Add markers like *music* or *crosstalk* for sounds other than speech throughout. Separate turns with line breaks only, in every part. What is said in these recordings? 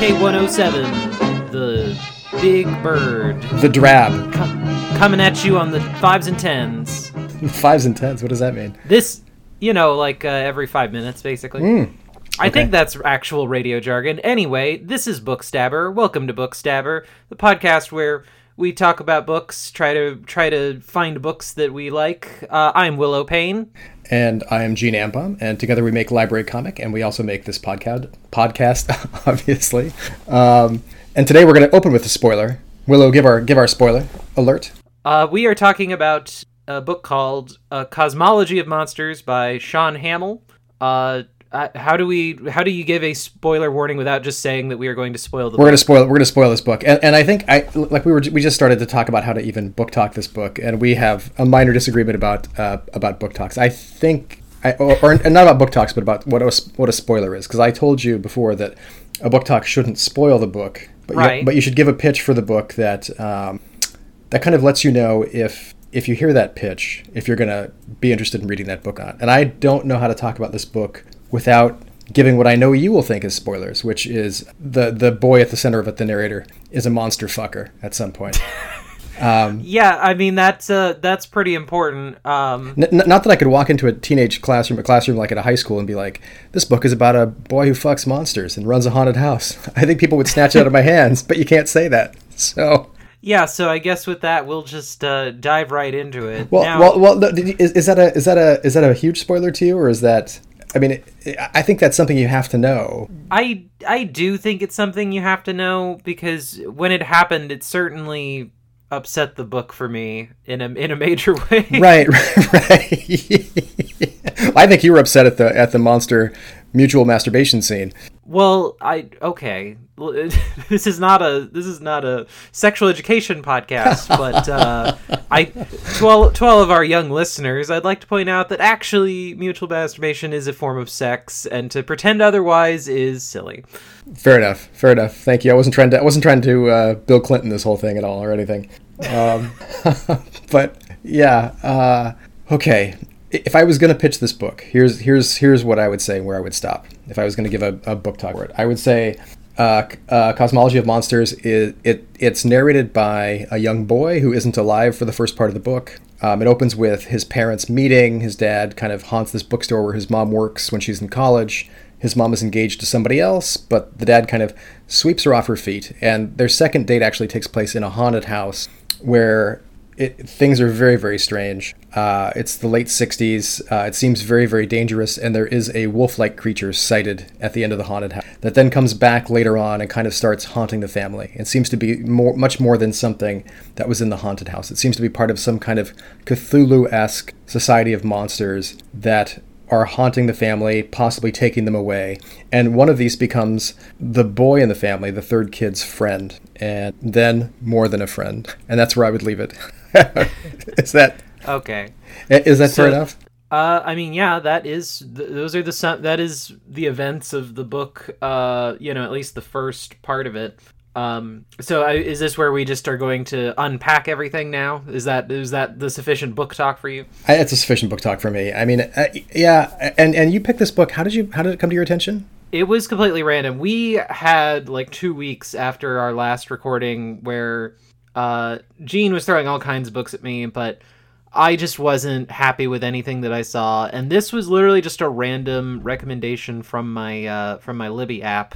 K107, the big bird,
The drab.
co- coming at you on the fives and tens. *laughs*
Fives and tens. What does that mean?
This, you know, like uh, every five minutes, basically.
Hmm.
I think that's actual radio jargon. Anyway, this is Bookstabber. Welcome to Bookstabber, the podcast where we talk about books, try to try to find books that we like. Uh, I'm Willow Payne.
And I am Gene Ambaum, and together we make Library Comic, and we also make this podcast. Podcast, *laughs* obviously. Um, and today we're going to open with a spoiler. Willow, give our give our spoiler alert.
Uh, we are talking about a book called uh, "Cosmology of Monsters" by Shaun Hamill. Uh, uh, how do we? How do you give a spoiler warning without just saying that we are going to spoil the
We're
book?
going to spoil. We're going to spoil this book, and, and I think I like we were we just started to talk about how to even book talk this book, and we have a minor disagreement about uh, about book talks. I think, I, or, or not about book talks, but about what a, what a spoiler is. Because I told you before that a book talk shouldn't spoil the book, but
Right.
you, but you should give a pitch for the book that um, that kind of lets you know if if you hear that pitch, if you're going to be interested in reading that book on. And I don't know how to talk about this book without giving what I know you will think is spoilers, which is the the boy at the center of it, the narrator, is a monster fucker at some point. *laughs*
yeah, I mean that's uh, that's pretty important. Um,
N- n- not that I could walk into a teenage classroom, a classroom like at a high school, and be like, "This book is about a boy who fucks monsters and runs a haunted house." *laughs* I think people would snatch it out of my hands, but you can't say that. So,
yeah, so I guess with that we'll just uh, dive right into it.
well,
now,
well, well, no, is, is that a is that a is that a huge spoiler to you, or is that? I mean, it, I think that's something you have to know.
I I do think it's something you have to know because when it happened, it certainly upset the book for me in a in a major *laughs* way.
right, *laughs* right, right. *laughs* I think you were upset at the at the monster mutual masturbation scene.
Well, I okay. *laughs* This is not a this is not a sexual education podcast, *laughs* but uh, I to all to all of our young listeners, I'd like to point out that actually mutual masturbation is a form of sex, and to pretend otherwise is silly.
Fair enough. Fair enough. Thank you. I wasn't trying to. I wasn't trying to uh, Bill Clinton this whole thing at all or anything. Um, *laughs* but yeah. Uh, okay. If I was going to pitch this book, here's here's here's what I would say. Where I would stop. If I was going to give a, a book talk for it, I would say. Uh, uh, Cosmology of Monsters it it's narrated by a young boy who isn't alive for the first part of the book. Um, it opens with his parents meeting. His dad kind of haunts this bookstore where his mom works when she's in college. His mom is engaged to somebody else, but the dad kind of sweeps her off her feet. And their second date actually takes place in a haunted house where it, things are very, very strange. Uh, it's the late 60s. Uh, it seems very, very dangerous, and there is a wolf like creature sighted at the end of the haunted house that then comes back later on and kind of starts haunting the family. It seems to be more, much more than something that was in the haunted house. It seems to be part of some kind of Cthulhu esque society of monsters that are haunting the family, possibly taking them away. And one of these becomes the boy in the family, the third kid's friend, and then more than a friend. And that's where I would leave it. *laughs* *laughs* is that
Okay.
is that
So-
fair enough?
Uh, I mean, yeah, that is th- those are the that is the events of the book. Uh, you know, at least the first part of it. Um, so I, is this where we just are going to unpack everything now? Is that is that the sufficient book talk for you?
I, it's a sufficient book talk for me. I mean, uh, yeah. And and you picked this book. How did you? How did it come to your attention?
It was completely random. We had like two weeks after our last recording where uh, Gene was throwing all kinds of books at me, but I just wasn't happy with anything that I saw. And this was literally just a random recommendation from my uh, from my Libby app.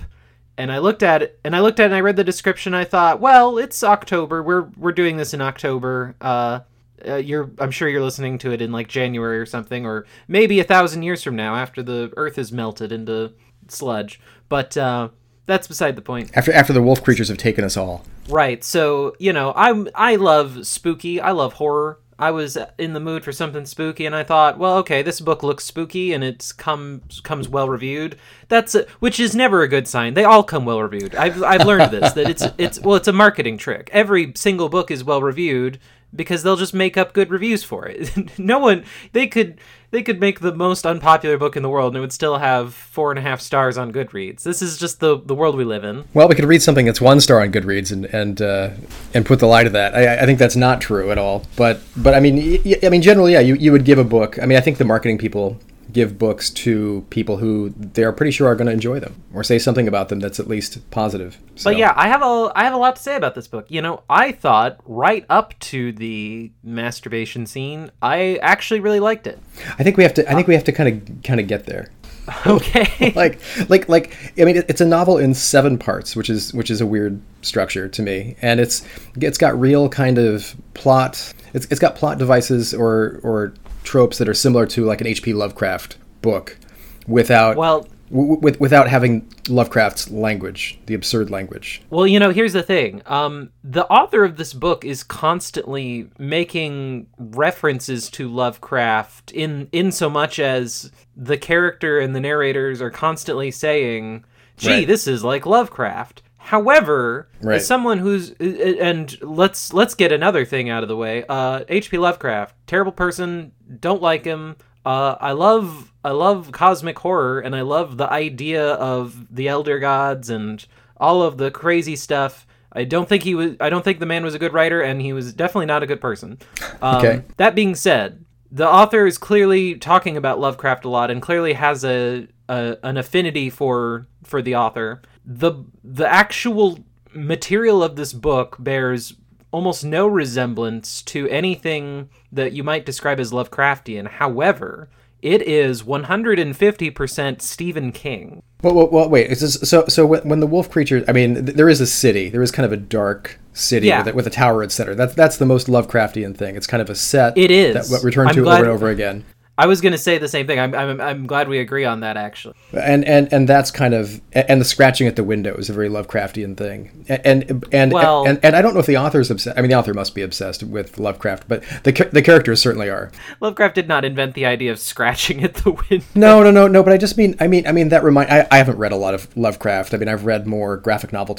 And I looked at it, and I looked at it, and I read the description. I thought, well, it's October. We're we're doing this in October. Uh, uh, you're I'm sure you're listening to it in like January or something, or maybe a thousand years from now after the Earth is melted into sludge. But uh, that's beside the point.
After after the wolf creatures have taken us all.
Right. So you know, I'm I love spooky. I love horror. I was in the mood for something spooky, and I thought, well, okay, this book looks spooky, and it's comes comes well reviewed. That's a, which is never a good sign. They all come well reviewed. I've I've learned this that it's it's well, it's a marketing trick. Every single book is well reviewed because they'll just make up good reviews for it. *laughs* no one they could they could make the most unpopular book in the world and it would still have four and a half stars on Goodreads. This is just the the world we live in.
Well, we could read something that's one star on Goodreads and and uh, and put the lie to that. I, I think that's not true at all. But but I mean I mean generally yeah you, you would give a book. I mean I think the marketing people give books to people who they're pretty sure are going to enjoy them or say something about them that's at least positive. So,
But yeah, I have a I have a lot to say about this book. You know, I thought right up to the masturbation scene, I actually really liked it.
I think we have to. I think uh, we have to kind of kind of get there. *laughs*
Okay. *laughs*
like like like I mean, it's a novel in seven parts, which is which is a weird structure to me, and it's it's got real kind of plot. It's it's got plot devices or or tropes that are similar to like an H.P. Lovecraft book, without
well,
w- with without having Lovecraft's language, the absurd language.
Well, you know, here's the thing. Um, the author of this book is constantly making references to Lovecraft in in so much as the character and the narrators are constantly saying, "Gee,
Right.
this is like Lovecraft." However,
Right.
as someone who's and let's let's get another thing out of the way. Uh, H.P. Lovecraft, terrible person. Don't like him. Uh, I love I love cosmic horror, and I love the idea of the elder gods and all of the crazy stuff. I don't think he was. I don't think the man was a good writer, and he was definitely not a good person. Um,
Okay.
That being said, the author is clearly talking about Lovecraft a lot, and clearly has a, a an affinity for for the author. The The actual material of this book bears almost no resemblance to anything that you might describe as Lovecraftian. However, it is 150% Stephen King.
Well, well, well wait. Is this, so, so when, when the wolf creature, I mean, th- there is a city. There is kind of a dark city
Yeah.
with, a, with a tower center. That's that's the most Lovecraftian thing. It's kind of a set.
It is.
that what return
I'm
to
glad-
over and over again.
I was going to say the same thing. I'm, I'm, I'm glad we agree on that, actually.
And and and that's kind of and the scratching at the window is a very Lovecraftian thing. And and
Well-
and, and I don't know if the author's obsessed. I mean, the author must be obsessed with Lovecraft, but the the characters certainly are.
Lovecraft did not invent the idea of scratching at the window.
No, no, no, no. But I just mean, I mean, I mean that remind. I, I haven't read a lot of Lovecraft. I mean, I've read more graphic novel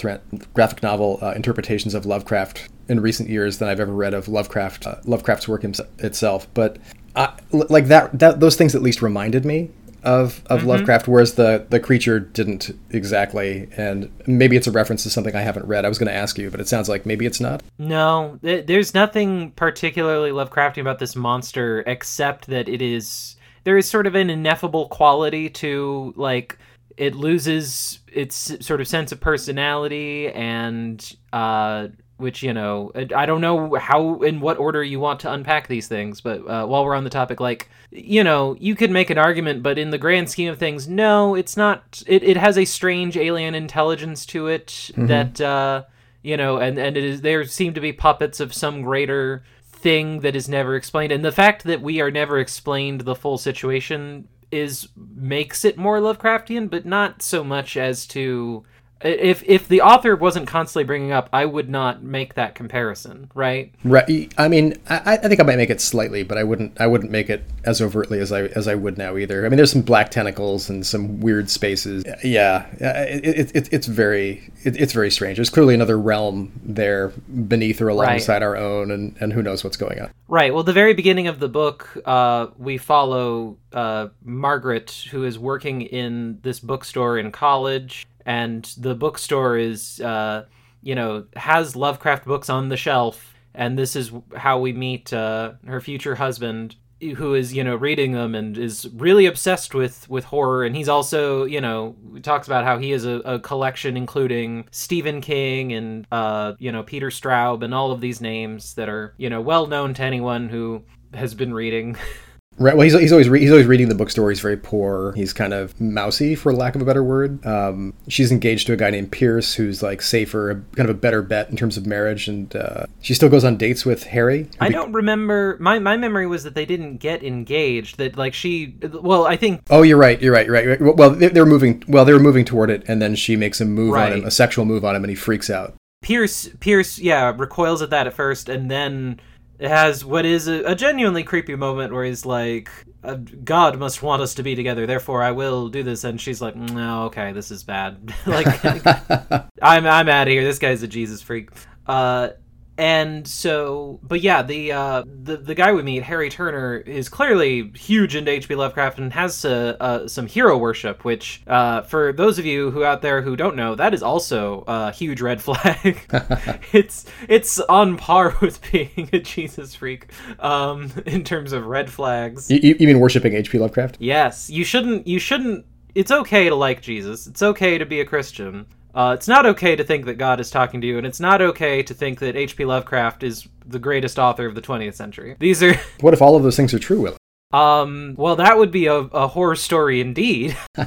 graphic novel uh, interpretations of Lovecraft in recent years than I've ever read of Lovecraft uh, Lovecraft's work hims- itself. But I, like that, that those things at least reminded me of of
Mm-hmm.
Lovecraft, whereas the the creature didn't exactly. And maybe it's a reference to something I haven't read. I was going to ask you, but it sounds like maybe it's not.
No, th- there's nothing particularly Lovecraftian about this monster except that it is there is sort of an ineffable quality to like it loses its sort of sense of personality and uh which you know I don't know how in what order you want to unpack these things but uh, while we're on the topic like you know you could make an argument but in the grand scheme of things no it's not it, it has a strange alien intelligence to it that uh you know and and it is there seem to be puppets of some greater thing that is never explained. And the fact that we are never explained the full situation is makes it more lovecraftian but not so much as to if if the author wasn't constantly bringing up i would not make that comparison right
Right. I mean, I, I think I might make it slightly, but I wouldn't. I wouldn't make it as overtly as I as I would now either. I mean, there's some black tentacles and some weird spaces. Yeah, it, it, it, it's very it, it's very strange. There's clearly another realm there beneath or alongside our own, and and who knows what's going on.
Right. Well, the very beginning of the book, uh, we follow uh, Margaret, who is working in this bookstore in college, and the bookstore is, uh, you know, has Lovecraft books on the shelf, and this is how we meet uh, her future husband, who is, you know, reading them and is really obsessed with with horror, and he's also, you know, talks about how he has a, a collection including Stephen King and, uh, you know, Peter Straub and all of these names that are, you know, well known to anyone who has been reading. *laughs*
Right. Well, he's, he's always re- he's always reading the bookstore. He's very poor. He's kind of mousy, for lack of a better word. Um, she's engaged to a guy named Pierce, who's like safer, a, kind of a better bet in terms of marriage, and uh, she still goes on dates with Harry.
I
be-
don't remember. My my memory was that they didn't get engaged. That like she. Well, I think
Oh, you're right. You're right. You're right. right. Well, they, they were moving. Well, they were moving toward it, and then she makes a move on him, a sexual move on him, and he freaks out.
Pierce Pierce yeah recoils at that at first, and then it has what is a, a genuinely creepy moment where he's like, uh, "God must want us to be together, therefore I will do this," and she's like, "No, okay, this is bad. *laughs* like, *laughs* I'm I'm out of here. This guy's a Jesus freak." Uh, and so but yeah the uh the, the guy we meet harry turner is clearly huge into hp lovecraft and has uh, uh, some hero worship which uh for those of you who out there who don't know that is also a huge red flag *laughs* *laughs* it's it's on par *laughs* with being a jesus freak um in terms of red flags
You, you you mean worshiping H.P. Lovecraft?
Yes, you shouldn't. You shouldn't. It's okay to like Jesus. It's okay to be a Christian. Uh, it's not okay to think that God is talking to you, and it's not okay to think that H.P. Lovecraft is the greatest author of the 20th century. These are, *laughs*
What if all of those things are true, Will?
um, well, that would be a, a horror story indeed. *laughs*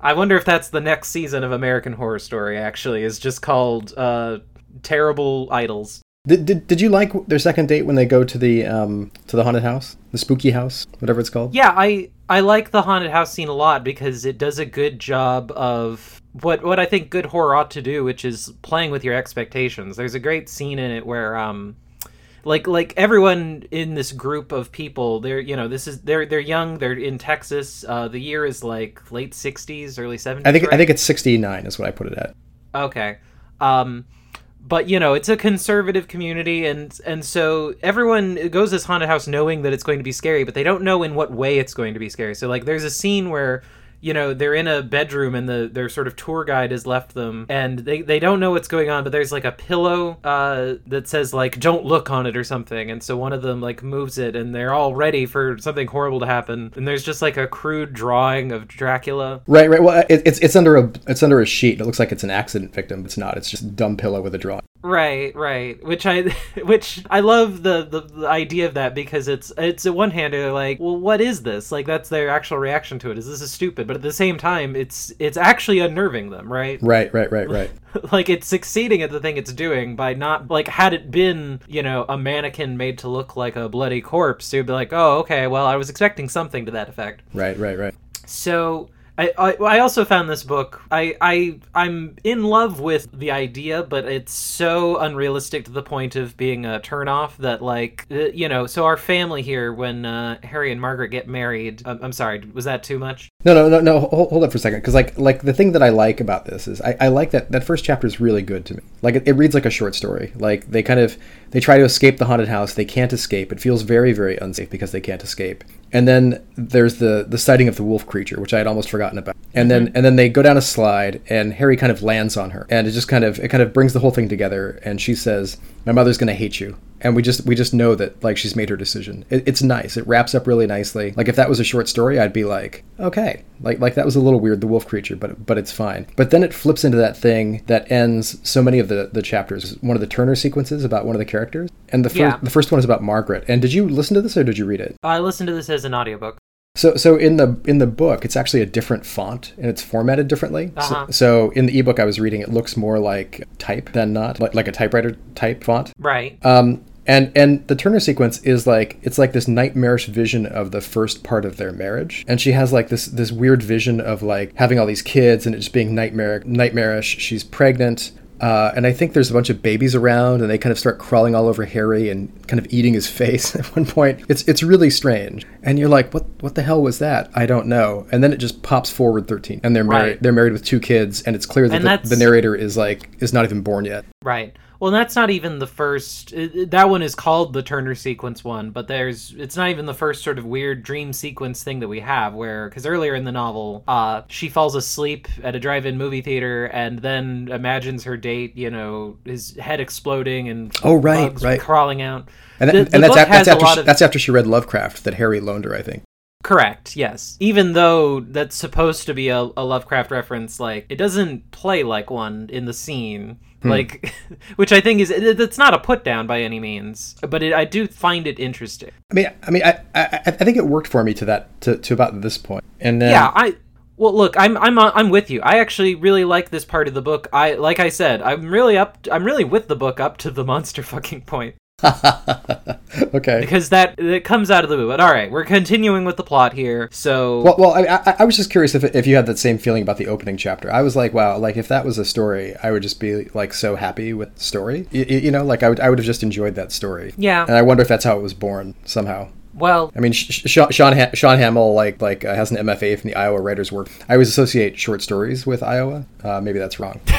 I wonder if that's the next season of American Horror Story. Actually, is just called uh, "Terrible Idols."
Did, did, did you like their second date when they go to the um to the haunted house, the spooky house, whatever it's called?
Yeah, I I like the haunted house scene a lot because it does a good job of what what I think good horror ought to do, which is playing with your expectations. There's a great scene in it where um like like everyone in this group of people, they're you know, this is they're they're young, they're in Texas. Uh the year is like late 60s, early 70s.
I think I think it's sixty nine is what I put it at.
Okay. Um but you know, it's a conservative community and and so everyone goes this haunted house knowing that it's going to be scary, but they don't know in what way it's going to be scary. So like there's a scene where you know they're in a bedroom and the their sort of tour guide has left them and they, they don't know what's going on but there's like a pillow uh, that says like don't look on it or something and so one of them like moves it and they're all ready for something horrible to happen and there's just like a crude drawing of dracula
Right, right. Well, it, it's it's under a it's under a sheet. It looks like it's an accident victim, but it's not. It's just a dumb pillow with a drawing.
Right, right. Which I, *laughs* which I love the, the the idea of that because it's it's at one hand they're like, well, what is this? Like that's their actual reaction to it. Is this is stupid? But at the same time, it's it's actually unnerving them, right?
Right, right, right, right. *laughs*
like it's succeeding at the thing it's doing by not like had it been you know a mannequin made to look like a bloody corpse, you'd be like, oh, okay, well, I was expecting something to that effect.
Right, right, right.
So I, I also found this book. I I I'm in love with the idea, but it's so unrealistic to the point of being a turnoff that like uh, you know. So our family here, when uh, Harry and Margaret get married, I'm, I'm sorry, was that too much?
No, no, no, no. Hold, hold up for a second, because like, like the thing that I like about this is I, I like that that first chapter is really good to me. Like, it, it reads like a short story. Like they kind of they try to escape the haunted house. They can't escape. It feels very, very unsafe because they can't escape. And then there's the the sighting of the wolf creature, which I had almost forgotten about. And then mm-hmm. and then they go down a slide, and Harry kind of lands on her, and it just kind of it kind of brings the whole thing together. And she says, "My mother's gonna hate you." And we just we just know that like she's made her decision. It, it's nice. It wraps up really nicely. Like if that was a short story, I'd be like, okay, like like that was a little weird, the wolf creature, but but it's fine. But then it flips into that thing that ends so many of the the chapters. One of the Turner sequences about one of the characters, and the first
Yeah.
the first one is about Margaret. And did you listen to this or did you read it?
I listened to this as an audiobook.
So, so in the in the book, it's actually a different font and it's formatted differently.
Uh-huh.
So, so in the ebook I was reading, it looks more like type than not, like, like a typewriter type font.
Right.
Um, and and the Turner sequence is like it's like this nightmarish vision of the first part of their marriage, and she has like this this weird vision of like having all these kids and it just being nightmare nightmarish. She's pregnant. Uh, and I think there's a bunch of babies around, and they kind of start crawling all over Harry and kind of eating his *laughs* face at one point. It's it's really strange, and you're like, what what the hell was that? I don't know. And then it just pops forward 13, and they're married.
Right.
They're married with two kids, and it's clear that the, the narrator is like is not even born yet.
Right. Well, that's not even the first. That one is called the Turner sequence one, but there's. It's not even the first sort of weird dream sequence thing that we have, where because earlier in the novel, uh, she falls asleep at a drive-in movie theater and then imagines her date, you know, his head exploding and
Oh, right, right.
crawling out.
And, that,
The- the
and that's, that's after she,
of-
that's after she read Lovecraft that Harry loaned her, I think.
Correct. Yes. Even though that's supposed to be a, a Lovecraft reference, like it doesn't play like one in the scene.
Hmm.
Like, *laughs* which I think is it's not a put down by any means, but it, I do find it interesting.
I mean, I mean, I, I, I think it worked for me to that to, to about this. And then,
yeah, I. Well, look, I'm I'm uh, I'm with you. I actually really like this part of the book. I like I said, I'm really up. I'm really with the book up to the monster *laughs* fucking point *laughs*
okay.
because that it comes out of the blue. But all right, we're continuing with the plot here. So
Well, well, I, I, I was just curious if, if you had that same feeling about the opening chapter. I was like, wow, like if that was a story, I would just be like so happy with the story. You, you know, like I would I would have just enjoyed that story.
yeah,
And I wonder if that's how it was born somehow.
well,
I mean, Shaun Shaun, ha- Shaun Hamill like like uh, has an MFA from the Iowa Writers Work. I always associate short stories with Iowa. Uh, maybe that's wrong. *laughs*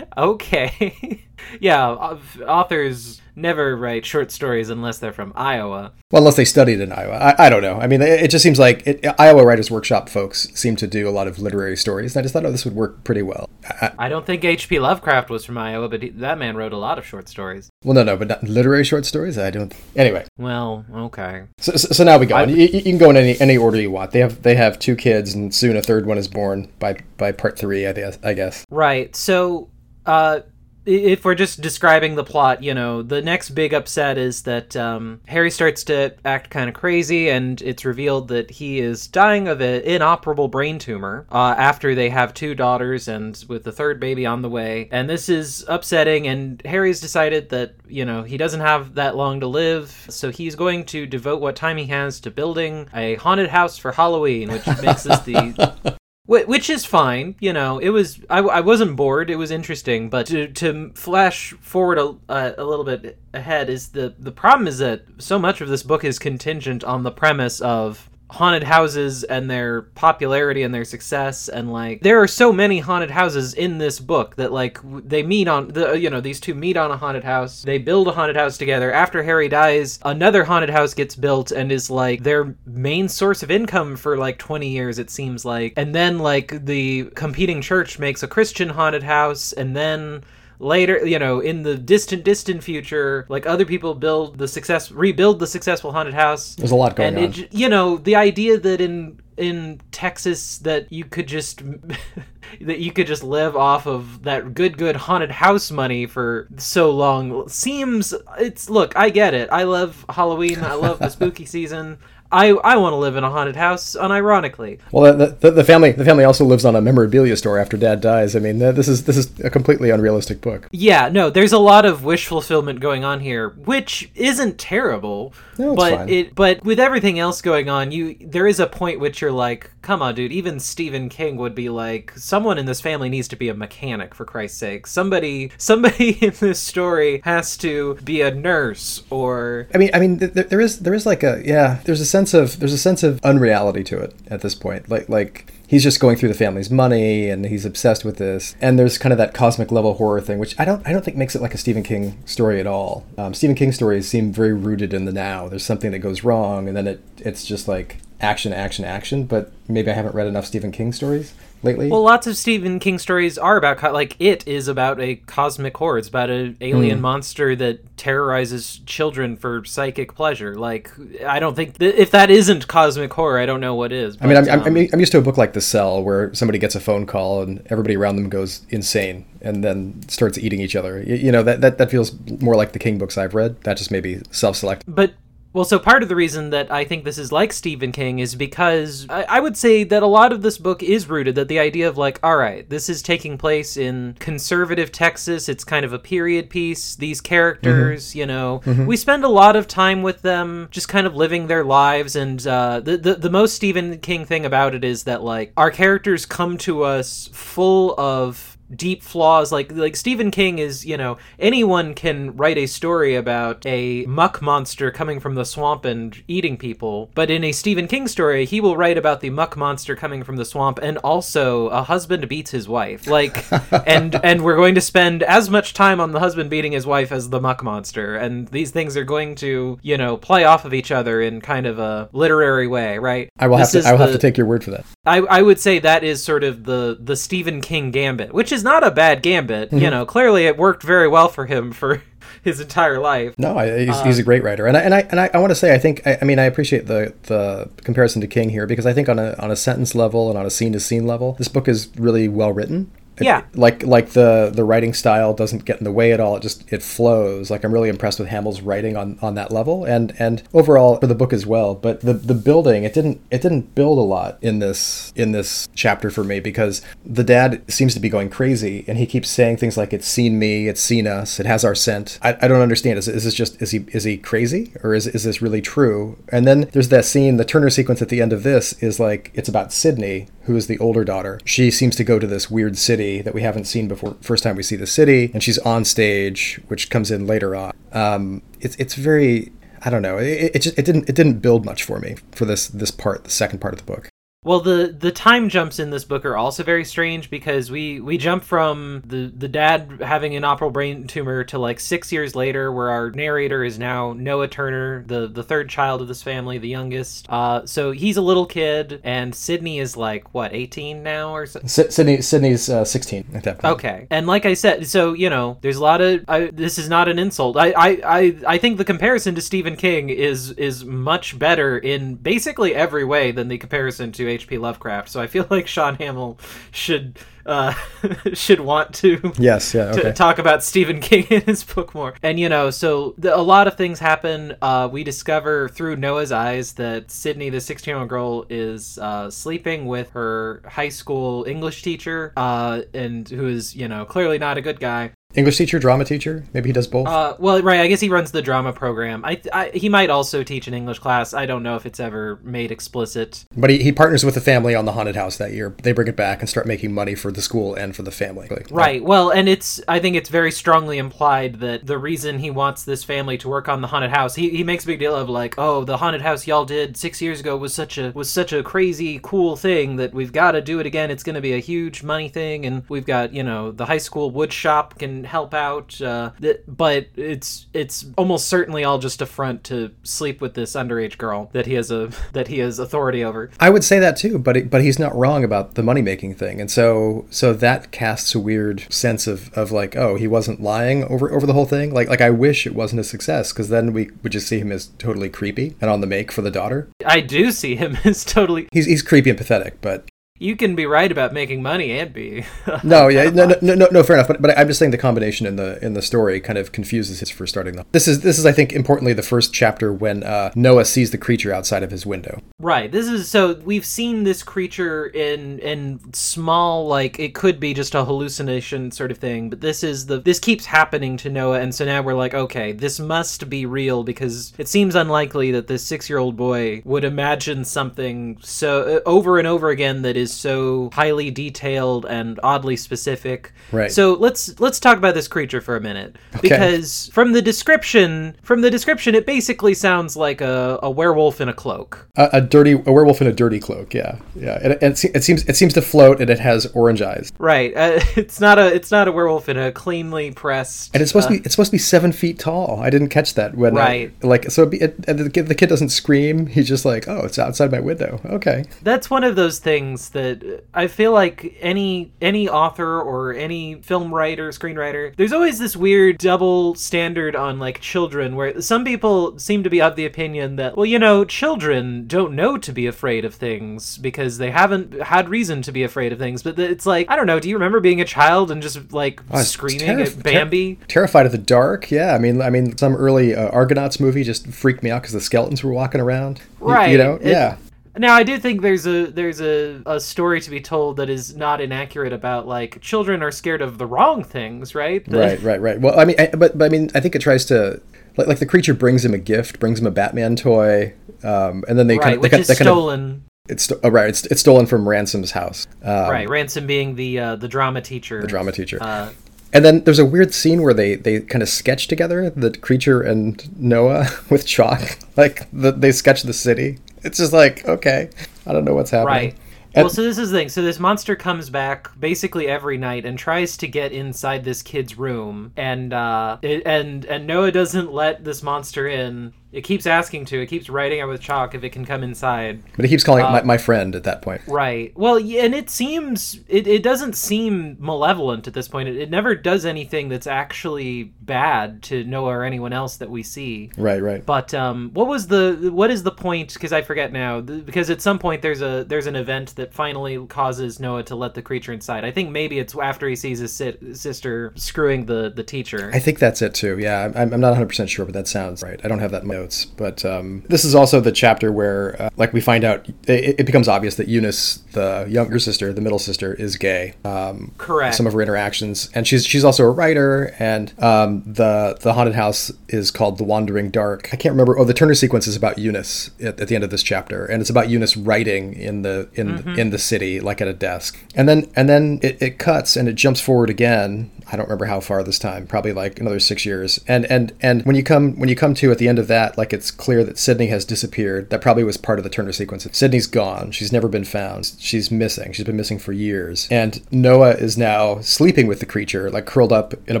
Okay. *laughs* yeah, authors never write short stories unless they're from Iowa.
Well, unless they studied in Iowa. I, I don't know. I mean, it, just seems like it, Iowa Writers Workshop folks seem to do a lot of literary stories. And I just thought, oh, this would work pretty well.
I, I don't think H.P. Lovecraft was from Iowa, but he, that man wrote a lot of short stories.
Well, no, no, but not literary short stories. I don't. Anyway.
Well, okay.
So, so, so now we go. You, you, can go in any any order you want. They have they have two kids, and soon a third one is born by by part three. I guess. I guess.
Right. So. Uh, if we're just describing the plot, you know, the next big upset is that um, Harry starts to act kind of crazy, and it's revealed that he is dying of an inoperable brain tumor uh, after they have two daughters and with the third baby on the way. And this is upsetting, and Harry's decided that, you know, he doesn't have that long to live, so he's going to devote what time he has to building a haunted house for Halloween, which makes this the *laughs* which is fine you know it was I, I wasn't bored it was interesting but to, to flash forward a, uh, a little bit ahead is the the problem is that so much of this book is contingent on the premise of haunted houses and their popularity and their success and like there are so many haunted houses in this book that like they meet on the you know these two meet on a haunted house. They build a haunted house together. After harry dies another haunted house gets built and is like their main source of income for like 20 years it seems like. And then like the competing church makes a christian haunted house and then later you know in the distant distant future like other people build the success rebuild the successful haunted house.
There's a lot going
and on. it, you know the idea that in in texas that you could just *laughs* that you could just live off of that good good haunted house money for so long seems it's look i get it. I love halloween. I love the spooky *laughs* season I I want to live in a haunted house, unironically.
Well, the, the, the, family the family also lives on a memorabilia store after Dad dies. I mean, this is this is a completely unrealistic book.
Yeah, no, there's a lot of wish fulfillment going on here, which isn't terrible.
No,
but
fine.
it but with everything else going on, you there is a point which you're like, come on, dude. Even Stephen King would be like, someone in this family needs to be a mechanic for Christ's sake. Somebody somebody *laughs* in this story has to be a nurse or.
I mean, I mean, th- there is there is like a yeah. There's a sense of there's a sense of unreality to it at this point. Like like he's just going through the family's money and he's obsessed with this. And there's kind of that cosmic level horror thing, which I don't I don't think makes it like a Stephen King story at all. Um, Stephen King stories seem very rooted in the now. There's something that goes wrong, and then it it's just like action, action, action. But maybe I haven't read enough Stephen King stories lately.
Well, lots of Stephen King stories are about like it is about a cosmic horror. It's about an alien mm. monster that terrorizes children for psychic pleasure. Like I don't think th- if that isn't cosmic horror, I don't know what is.
But, I mean, I'm, um, I'm, I'm used to a book like The Cell where somebody gets a phone call and everybody around them goes insane and then starts eating each other. You, you know that, that that feels more like the King books I've read. That just maybe self-select.
But well, so part of the reason that I think this is like Stephen King is because I, I, would say that a lot of this book is rooted that the idea of like, all right, this is taking place in conservative Texas. It's kind of a period piece. These characters, mm-hmm. you know, mm-hmm. we spend a lot of time with them, just kind of living their lives. And uh, the, the the most Stephen King thing about it is that like our characters come to us full of deep flaws like like Stephen King is, you know, anyone can write a story about a muck monster coming from the swamp and eating people, but in a Stephen King story, he will write about the muck monster coming from the swamp and also a husband beats his wife. Like *laughs* and and we're going to spend as much time on the husband beating his wife as the muck monster and these things are going to, you know, play off of each other in kind of a literary way, right?
I will this have to I will the, have to take your word for that.
I I would say that is sort of the the Stephen King gambit, which is not a bad gambit. Mm-hmm. You know, clearly it worked very well for him for *laughs* his entire life.
No, I, he's, he's, a great writer, and I and I and I, I want to say I think I, I, mean I appreciate the the comparison to King here because I think on a on a sentence level and on a scene to scene level, this book is really well written
yeah.
like like the the writing style doesn't get in the way at all. It just it flows. Like i'm really impressed with hamill's writing on on that level and and overall for the book as well. But the the building it didn't it didn't build a lot in this in this chapter for me because the dad seems to be going crazy and he keeps saying things like it's seen me it's seen us it has our scent. I, I don't understand. Is, is this just is he is he crazy or is, is this really true? And then there's that scene the turner sequence at the end of this is like it's about sydney who is the older daughter. She seems to go to this weird city city that we haven't seen before. First time we see the city, and she's on stage, which comes in later on. Um, it's it's very I don't know. It, it just it didn't it didn't build much for me for this this part, the second part of the book.
Well, the the time jumps in this book are also very strange because we we jump from the the dad having an operable brain tumor to like six years later, where our narrator is now Noah Turner, the the third child of this family, the youngest. Uh, so he's a little kid, and Sydney is like what eighteen now or so.
Sydney Sydney's uh, sixteen at that point.
Okay, and like I said, so you know, there's a lot of. I, this is not an insult. I, I I I think the comparison to Stephen King is is much better in basically every way than the comparison to H.P. Lovecraft. So I feel *laughs* like Shaun Hamill should uh, *laughs* should want to
yes yeah okay.
to talk about Stephen *laughs* King in his book more. And you know, so the, a lot of things happen. Uh, we discover through Noah's eyes that Sydney, the 16 year old girl, is uh, sleeping with her high school English teacher, uh, and who is you know clearly not a good guy.
English teacher, drama teacher. Maybe he does both.
Uh, well, right. I guess he runs the drama program. I, I, he might also teach an English class. I don't know if it's ever made explicit.
But he, he partners with the family on the haunted house that year. They bring it back and start making money for the school and for the family.
Right. Well, and it's I think it's very strongly implied that the reason he wants this family to work on the haunted house, he, he makes a big deal of like, oh, the haunted house y'all did six years ago was such a was such a crazy cool thing that we've got to do it again. It's going to be a huge money thing, and we've got you know the high school wood shop can help out. Uh, th- but it's it's almost certainly all just a front to sleep with this underage girl that he has a *laughs* that he has authority over.
I would say that too, but it, but he's not wrong about the money making thing, and so so that casts a weird sense of, of like oh he wasn't lying over over the whole thing. Like like I wish it wasn't a success because then we would just see him as totally creepy and on the make for the daughter.
I do see him *laughs* as totally.
He's he's creepy and pathetic, but
you can be right about making money and be *laughs*
no yeah no, no no no fair enough but, but i'm just saying the combination in the in the story kind of confuses his for starting though. This is this is i think importantly the first chapter when uh, noah sees the creature outside of his window.
Right this is so we've seen this creature in in small like it could be just a hallucination sort of thing but this is the this keeps happening to noah and so now we're like okay this must be real because it seems unlikely that this six year old boy would imagine something so uh, over and over again that is is so highly detailed and oddly specific.
Right.
So let's let's talk about this creature for a minute
Okay.
because from the description, from the description, it basically sounds like a, a werewolf in a cloak.
a, a dirty a werewolf in a dirty cloak yeah yeah and, it, and it seems it seems to float and it has orange eyes
Right. Uh, *laughs* it's not a it's not a werewolf in a cleanly pressed.
and it's supposed
uh,
to be it's supposed to be seven feet tall i didn't catch that when I-
Right.
like so be, it, and the, kid, the kid doesn't scream he's just like oh it's outside my window okay
That's one of those things that I feel like any any author or any film writer, screenwriter, there's always this weird double standard on like children where some people seem to be of the opinion that well, you know, children don't know to be afraid of things because they haven't had reason to be afraid of things. But it's like, I don't know, do you remember being a child and just like
Oh,
screaming
terrif-
at Bambi?
ter- terrified of the dark yeah i mean i mean some early uh, argonauts movie just freaked me out because the skeletons were walking around You-
Right.
you know
It-
yeah
Now I do think there's a there's a, a story to be told that is not inaccurate about like children are scared of the wrong things, right? The-
right right right well i mean I, but, but i mean i think it tries to like, like the creature brings him a gift brings him a batman toy um, and then they
Right,
kind of they
which is
they kind of
stolen.
it's oh, right it's, it's stolen from ransom's house um,
right, Ransom being the uh, the drama teacher.
the drama teacher
Uh,
And then there's a weird scene where they, they kind of sketch together the creature and Noah *laughs* with chalk. *laughs* Like the, they sketch the city. It's just like okay, I don't know what's happening.
right.
And-
well, so this is the thing. So this monster comes back basically every night and tries to get inside this kid's room, and uh, it, and and Noah doesn't let this monster in. It keeps asking to. It keeps writing out with chalk if it can come inside.
but it keeps calling
Uh,
it my, my friend at that point.
Right. Well, yeah, and it seems it, it doesn't seem malevolent at this point. It, it never does anything that's actually bad to Noah or anyone else that we see.
Right, right.
But um, what was the what is the point? Because I forget now. Th- Because at some point there's a there's an event that finally causes Noah to let the creature inside. I think maybe it's after he sees his si- sister screwing the the teacher.
I think that's it too. Yeah, I'm, I'm not 100% sure, but that sounds right. I don't have that my notes. But um, this is also the chapter where, uh, like, we find out it, it becomes obvious that Eunice, the younger sister, the middle sister, is gay. Um,
Correct.
Some of her interactions, and she's she's also a writer. And um, the the haunted house is called the Wandering Dark. I can't remember. Oh, the Turner sequence is about Eunice at, at the end of this chapter, and it's about Eunice writing in the in in the city, like at a desk. And then and then it, it cuts and it jumps forward again I don't remember how far this time, probably like another six years. And and and when you come when you come to at the end of that, like it's clear that Sydney has disappeared. That probably was part of the Turner sequence. Sydney's gone. She's never been found. She's missing. She's been missing for years. And Noah is now sleeping with the creature, like curled up in a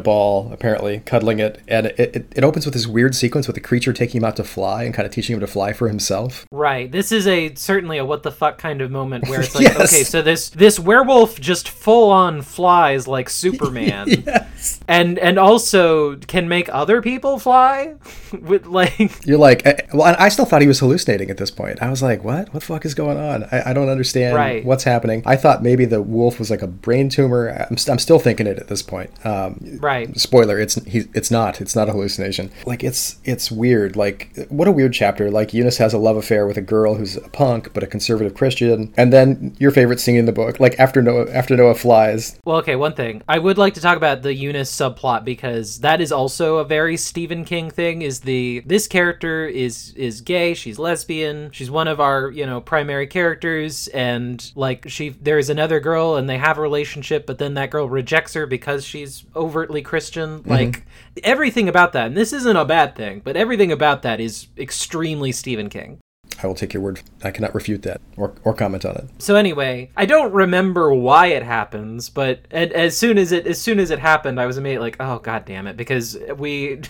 ball, apparently cuddling it. And it, it, it opens with this weird sequence with the creature taking him out to fly and kind of teaching him to fly for himself.
Right. This is a certainly a what the fuck kind of moment where it's like, *laughs*
Yes.
okay, so this this werewolf just full on flies like *laughs* Superman.
Yes.
And and also can make other people fly *laughs* with like
You're like, I, well, I still thought he was hallucinating at this point. I was like, what? What the fuck is going on? I, I don't understand
Right.
what's happening. I thought maybe the wolf was like a brain tumor. I'm, st- I'm still thinking it at this point. Um,
right.
spoiler it's he, it's not it's not a hallucination like it's it's weird like what a weird chapter like eunice has a love affair with a girl who's a punk but a conservative christian and then your favorite scene in the book like after noah after noah flies
Well, okay, one thing. I would like to talk about the Eunice subplot because that is also a very Stephen King thing is the this character is is gay, she's lesbian, she's one of our, you know, primary characters and like she there's another girl and they have a relationship but then that girl rejects her because she's overtly Christian. Mm-hmm. Like everything about that. And this isn't a bad thing, but everything about that is extremely Stephen King.
I will take your word i cannot refute that or, or comment on it
So anyway, I don't remember why it happens, but as soon as it as soon as it happened, I was immediately like, "Oh god damn it!" Because we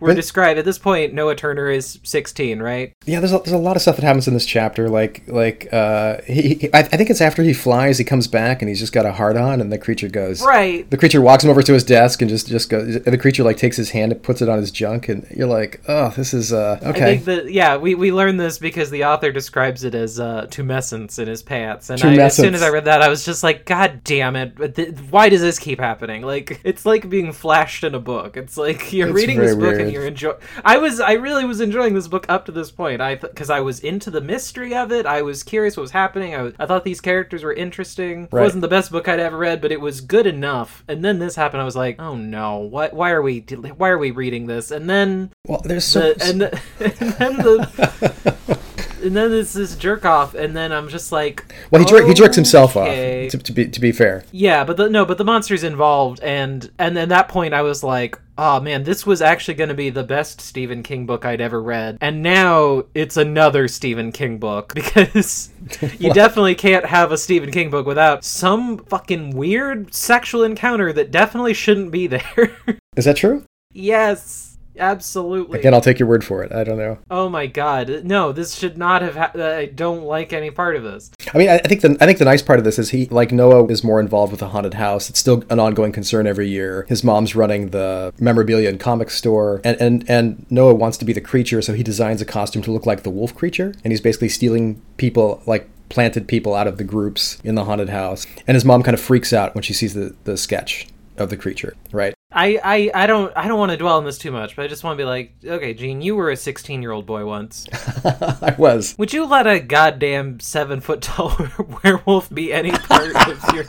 we're
But-
described at this point. Noah Turner is sixteen, right?
yeah there's a, there's a lot of stuff that happens in this chapter like like uh he, he I, I think it's after he flies he comes back and he's just got a heart on and the creature goes
Right.
the creature walks him over to his desk and just just goes the creature like takes his hand and puts it on his junk and you're like oh this is uh
I
okay
that yeah, we we learned this because the author describes it as uh, tumescence in his pants, and I, as soon as I read that, I was just like, "God damn it! Th- why does this keep happening? Like, it's like being flashed in a book. It's like you're
It's
reading this book and you're enjoying. I was, I really was enjoying this book up to this point. I because I was into the mystery of it. I was curious what was happening. I, was, I thought these characters were interesting. It wasn't the best book I'd ever read, but it was good enough. And then this happened. I was like, "Oh no! What? Why are we? Why are we reading this?" And then
well there's so
the, and, *laughs* the, and then the *laughs* and then there's this jerk off and then i'm just like
Well, he, jer- he jerks himself off. To, to be to be fair,
yeah but the, no but the monster's involved and and at that point i was like oh man this was actually going to be the best stephen king book i'd ever read. And now it's another stephen king book *laughs* because you definitely can't have a stephen king book without some fucking weird sexual encounter that definitely shouldn't be there. *laughs*
Is that true?
yes absolutely
Again, I'll take your word for it. I don't know.
Oh my god. No, this should not have ha- I don't like any part of this.
I mean, I, I think the I think the nice part of this is he like Noah is more involved with the haunted house. It's still an ongoing concern every year. His mom's running the memorabilia and comic store, and and and Noah wants to be the creature, so he designs a costume to look like the wolf creature, and he's basically stealing people like planted people out of the groups in the haunted house. And his mom kind of freaks out when she sees the the sketch of the creature, right?
I, I, I don't I don't want to dwell on this too much, but I just want to be like, okay, Gene, you were a 16 year old boy once. *laughs*
I was.
Would you let a goddamn seven foot tall *laughs* werewolf be any part of your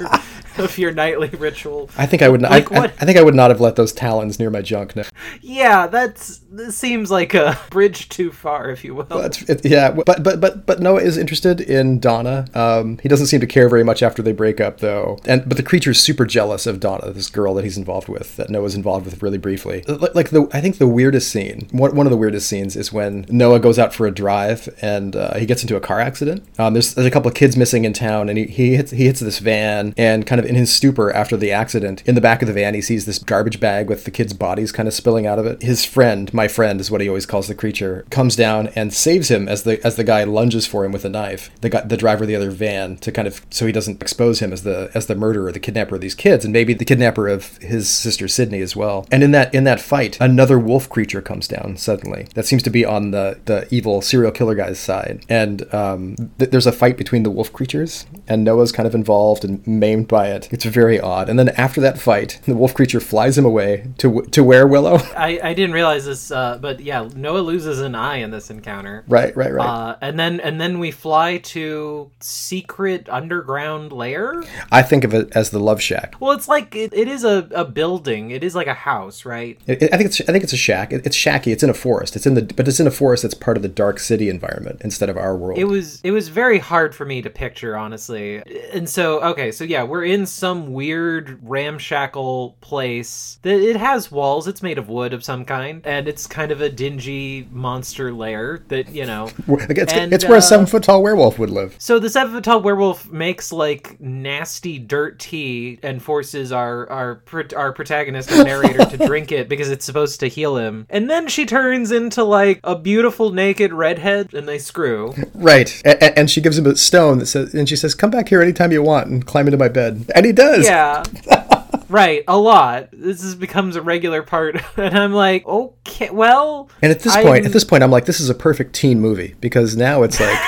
of your nightly ritual?
I think I would not.
Like
I, I. I think I would not have let those talons near my junk. No.
Yeah, that's this seems like a bridge too far, if you will.
But it, yeah, but but but but Noah is interested in Donna. Um, he doesn't seem to care very much after they break up, though. And but the creature's super jealous of Donna, this girl that he's involved with, that Noah's involved with really briefly. Like, the I think the weirdest scene, one, of the weirdest scenes, is when Noah goes out for a drive and uh, he gets into a car accident. Um, there's, there's a couple of kids missing in town, and he, he hits he hits this van, and kind of in his stupor after the accident, in the back of the van, he sees this garbage bag with the kids' bodies kind of spilling out of it. His friend, my friend, is what he always calls the creature, comes down and saves him as the as the guy lunges for him with a knife. The guy, the driver of the other van, to kind of so he doesn't expose him as the as the murderer, the kidnapper of these kids, and maybe the kidnapper of his sister Sydney as well. And in that in that fight, another wolf creature comes down suddenly. That seems to be on the the evil serial killer guy's side. And um, th- there's a fight between the wolf creatures, and Noah's kind of involved and maimed by it. It's very odd. And then after that fight, *laughs* the wolf creature flies him away to to where Willow. *laughs*
I, I didn't realize this, uh, but yeah, Noah loses an eye in this encounter.
right, right, right.
Uh, and then and then we fly to secret underground lair.
I think of it as the Love Shack.
Well, it's like it, it is a, a building. It is like a house, right?
I think it's I think it's a shack. It, it's shacky. It's in a forest. It's in the but it's in a forest that's part of the dark city environment instead of our world.
It was it was very hard for me to picture, honestly. And so okay, so yeah, we're in some weird ramshackle place that it has walls. It's made of wood of some kind, and it's kind of a dingy monster lair that you know.
It's,
And,
it's where
uh,
a seven foot tall werewolf would live.
So the seven foot tall werewolf makes like nasty dirt tea and forces our our our protagonist and narrator to *laughs* drink it because it's supposed to heal him. And then she turns into like a beautiful naked redhead, and they screw.
Right. A- and she gives him a stone that says, and she says, "Come back here anytime you want and climb into my bed." And he does.
Yeah. *laughs* Right, a lot. This is becomes a regular part, *laughs* and I'm like, okay, well.
And at this
I'm-
point, at this point, I'm like, this is a perfect teen movie because now it's like,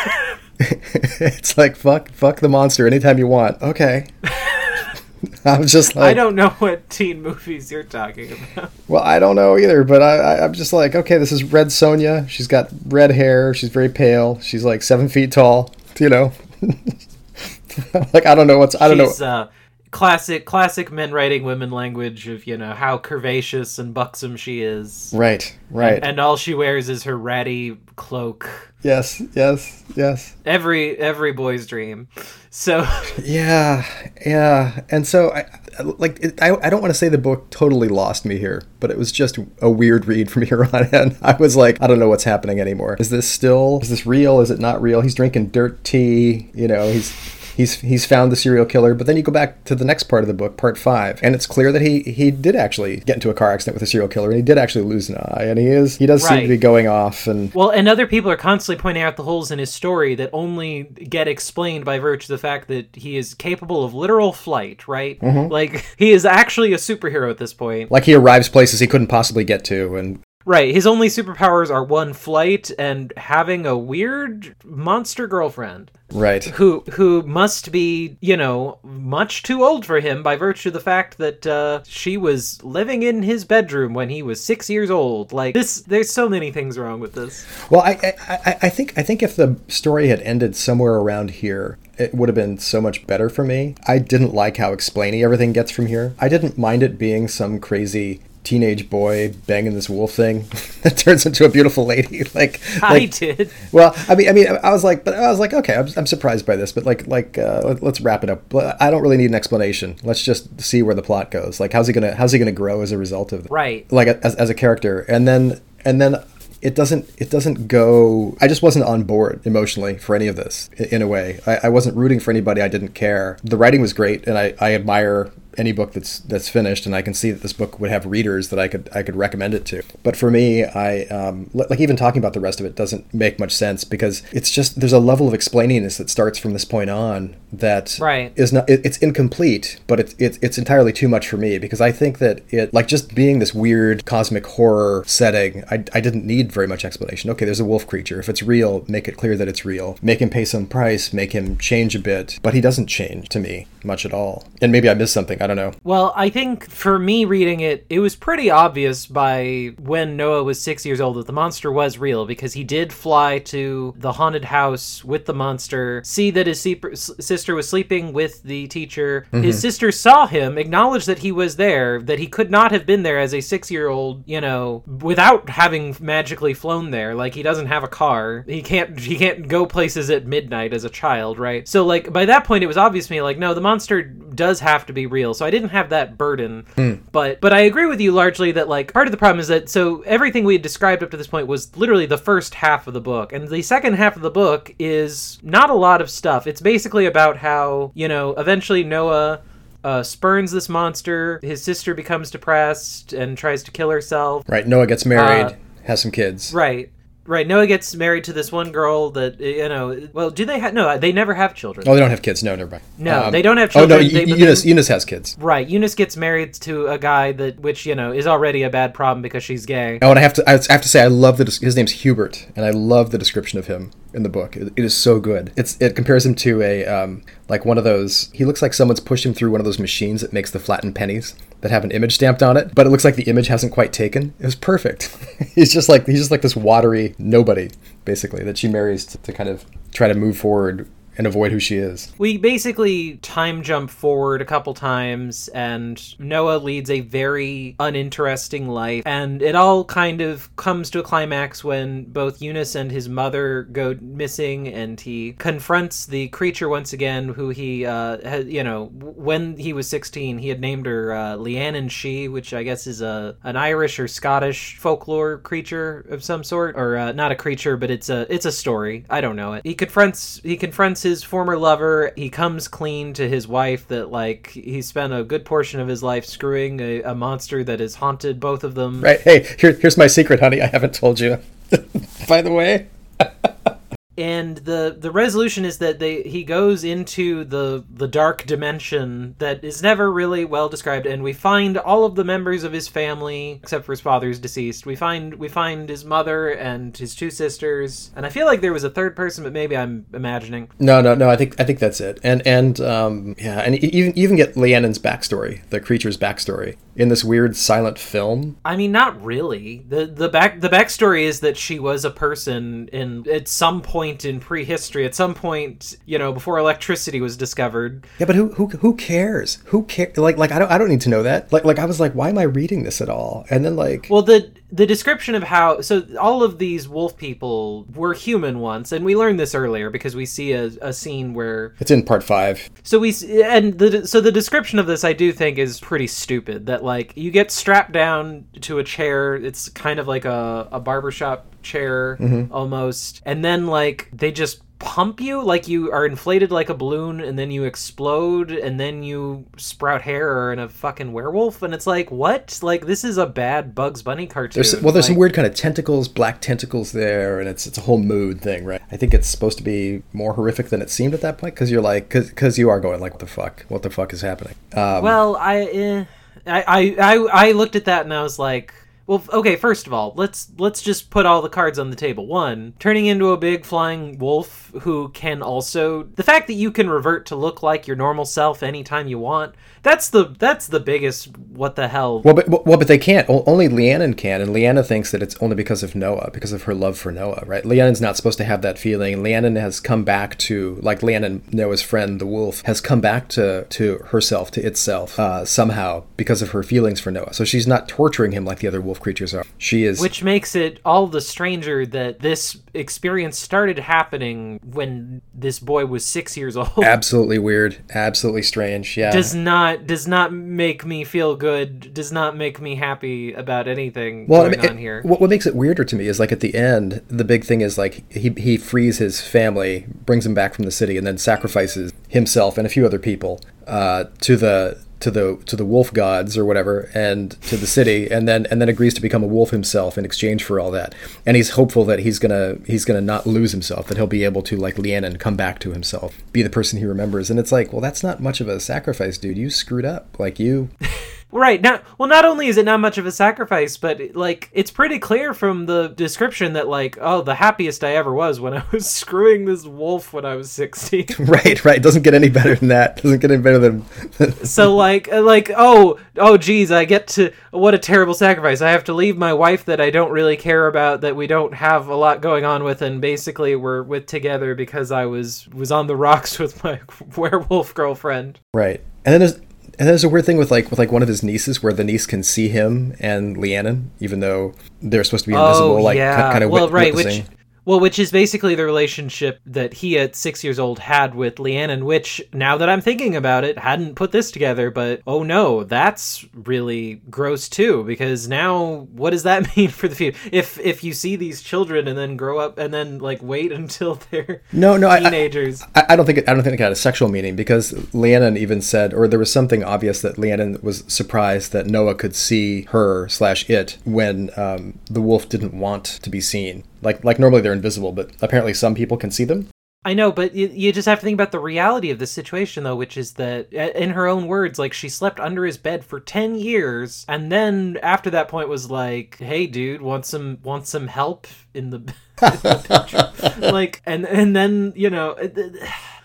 it's like fuck, fuck the monster anytime you want. Okay. *laughs* I'm just like,
I don't know what teen movies you're talking about.
well, I don't know either, but I, I, I'm just like, okay, this is Red Sonja. She's got red hair. She's very pale. She's like seven feet tall. You know, *laughs* like I don't know what's I don't
She's,
know.
uh, classic, classic men writing women language of you know how curvaceous and buxom she is,
Right, right.
and all she wears is her ratty cloak.
yes, yes, yes.
Every every boy's dream. So *laughs*
Yeah, yeah. And so, I like, it, I, I don't want to say the book totally lost me here, but it was just a weird read from *laughs* here on in. I was like, I don't know what's happening anymore. Is this still? Is this real? Is it not real? He's drinking dirt tea. You know, he's. He's, he's found the serial killer, but then you go back to the next part of the book, part five, and it's clear that he, he did actually get into a car accident with a serial killer, and he did actually lose an eye, and he is he does seem to be going off, and
Well, and other people are constantly pointing out the holes in his story that only get explained by virtue of the fact that he is capable of literal flight, right?
Mm-hmm.
Like, *laughs* he is actually a superhero at this point.
like he arrives places he couldn't possibly get to, and
Right, his only superpowers are one, flight, and having a weird monster girlfriend
right,
who who must be, you know, much too old for him by virtue of the fact that uh, she was living in his bedroom when he was six years old. Like, this, there's so many things wrong with this.
Well, I, I, I- I think I think if the story had ended somewhere around here, it would have been so much better for me. I didn't like how explainy everything gets from here. I didn't mind it being some crazy teenage boy banging this wolf thing *laughs* that turns into a beautiful lady. *laughs* Like,
I
like
did.
well, I mean, I mean, I was like, but I was like, okay, I'm, I'm surprised by this, but like, like, uh, let, let's wrap it up. I don't really need an explanation. Let's just see where the plot goes. Like, how's he gonna, how's he gonna grow as a result of this?
Right.
like as, as a character and then and then it doesn't it doesn't go i just wasn't on board emotionally for any of this in a way i, I wasn't rooting for anybody i didn't care the writing was great and i, I admire any book that's that's finished and i can see that this book would have readers that i could i could recommend it to. But for me i um, like even talking about the rest of it doesn't make much sense because it's just there's a level of explaininess that starts from this point on that
Right.
is not it, it's incomplete but it's, it's it's entirely too much for me because i think that it like just being this weird cosmic horror setting i, I didn't need very much explanation. Okay there's a wolf creature. If it's real make it clear that it's real. Make him pay some price make him change a bit but he doesn't change to me much at all and maybe i missed something i don't know
Well, I think for me reading it, it was pretty obvious by when Noah was six years old that the monster was real because he did fly to the haunted house with the monster, see that his se- sister was sleeping with the teacher. Mm-hmm. His sister saw him, acknowledged that he was there, that he could not have been there as a six year old, you know, without having magically flown there. Like he doesn't have a car. He can't he can't go places at midnight as a child, right? So like by that point it was obvious to me like no, the monster does have to be real. So I didn't have that burden. But but I agree with you largely that like part of the problem is that so everything we had described up to this point was literally the first half of the book. And the second half of the book is not a lot of stuff. It's basically about how, you know, eventually Noah uh, spurns this monster. His sister becomes depressed and tries to kill herself.
right noah gets married
Uh,
has some kids
Right. Right. Noah gets married to this one girl that you know. Well, do they have? No, they never have children.
oh they don't have kids no never mind
No, um, they don't have
oh,
children. oh no.
They- eunice,
then-
eunice has kids
Right. Eunice gets married to a guy that, which you know, is already a bad problem because she's gay.
Oh, and I have to I have to say I love the his name's Hubert, and I love the description of him in the book. It, it is so good. It's it compares him to a um, like one of those. He looks like someone's pushed him through one of those machines that makes the flattened pennies that have an image stamped on it, but it looks like the image hasn't quite taken. It was perfect. *laughs* he's just like he's just like this watery nobody basically that she marries to, to kind of try to move forward and avoid who she is.
We basically time jump forward a couple times, and Noah leads a very uninteresting life. And it all kind of comes to a climax when both Eunice and his mother go missing, and he confronts the creature once again, who he, uh, had, you know, when he was 16, he had named her uh, Leanan Sidhe, which I guess is a an Irish or Scottish folklore creature of some sort, or uh, not a creature, but it's a it's a story. I don't know it. He confronts he confronts his former lover. He comes clean to his wife that like he spent a good portion of his life screwing a, a monster that has haunted both of them.
Right. Hey, here, here's my secret, honey. I haven't told you. *laughs* By the way. *laughs*
and the the resolution is that they he goes into the the dark dimension that is never really well described and we find all of the members of his family except for his father's deceased we find we find his mother and his two sisters and i feel like there was a third person but maybe i'm imagining
No, no, no. I think I think that's it. And and um, yeah, and you even even get Leannon's backstory, the creature's backstory, in this weird silent film.
I mean, not really. the the back The backstory is that she was a person in at some point in prehistory. At some point, you know, before electricity was discovered.
Yeah, but who who who cares? Who care? Like like I don't I don't need to know that. Like like I was like, why am I reading this at all? And then like,
Well, the the description of how so all of these wolf people were human once, and we learned this earlier because we see a, a scene where
it's in part five.
so we and the so the description of this I do think is pretty stupid. That like you get strapped down to a chair. It's kind of like a a barbershop chair mm-hmm. almost, and then like they just pump you? Like you are inflated like a balloon and then you explode and then you sprout hair and a fucking werewolf? And it's like what? Like this is a bad bugs bunny cartoon.
There's well, there's some weird kind of tentacles, black tentacles there, and it's it's a whole mood thing, right? I think it's supposed to be more horrific than it seemed at that point because you're like, because you are going like, what the fuck, what the fuck is happening? Um,
Well, I, eh, I, I, I, I looked at that and I was like, well, okay. First of all, let's let's just put all the cards on the table. One, turning into a big flying wolf who can also the fact that you can revert to look like your normal self anytime you want. That's the that's the biggest what the hell.
Well, but well, but they can't. O- Only Leannon can, and Leanna thinks that it's only because of Noah, because of her love for Noah, right? Leannon's not supposed to have that feeling. Leannon has come back to, like Leannon, Noah's friend, the wolf, has come back to to herself, to itself, uh, somehow because of her feelings for Noah. So she's not torturing him like the other wolf creatures are. She is.
Which makes it all the stranger that this experience started happening when this boy was six years old.
absolutely weird, absolutely strange. Yeah.
does not does not make me feel good does not make me happy about anything
well, I
going
mean,
on
it-
here.
What, what makes it weirder to me is like at the end, the big thing is like he he frees his family, brings them back from the city, and then sacrifices himself and a few other people uh, to the to the to the wolf gods or whatever, and to the city, and then and then agrees to become a wolf himself in exchange for all that. And he's hopeful that he's gonna he's gonna not lose himself, that he'll be able to like Leannon come back to himself, be the person he remembers. And it's like, well, that's not much of a sacrifice, dude. You screwed up. Like you.
Right now well not only is it not much of a sacrifice but like it's pretty clear from the description that like oh the happiest i ever was when *laughs* i was screwing this wolf when i was 16 *laughs*
Right, right. Doesn't get any better than that. Doesn't get any better than. *laughs*
so like uh, like oh oh geez i get to what a terrible sacrifice i have to leave my wife that i don't really care about that we don't have a lot going on with and basically we're with together because i was was on the rocks with my werewolf girlfriend
Right. And then there's and there's a weird thing with like with like one of his nieces where the niece can see him and Leannon, even though they're supposed to be invisible, oh, like kind of
Oh, well, right,
witnessing.
which well, which is basically the relationship that he at six years old had with Leannon. Which, now that I'm thinking about it, hadn't put this together. But oh no, that's really gross too. Because now, what does that *laughs* mean for the future? If if you see these children and then grow up and then like wait *laughs* until they're
No, no, I- I-
teenagers.
I, I don't think it, I don't think it had a sexual meaning because Leannon even said, or there was something obvious that Leannon was surprised that Noah could see her slash it when um, the wolf didn't want to be seen. Like like normally they're invisible, but apparently some people can see them.
I know, but you, you just have to think about the reality of the situation, though, which is that, uh, in her own words, like she slept under his bed for ten years, and then after that point was like, "Hey, dude, want some want some help in the, *laughs* in the bedroom?" *laughs* like, and and then you know. it- it-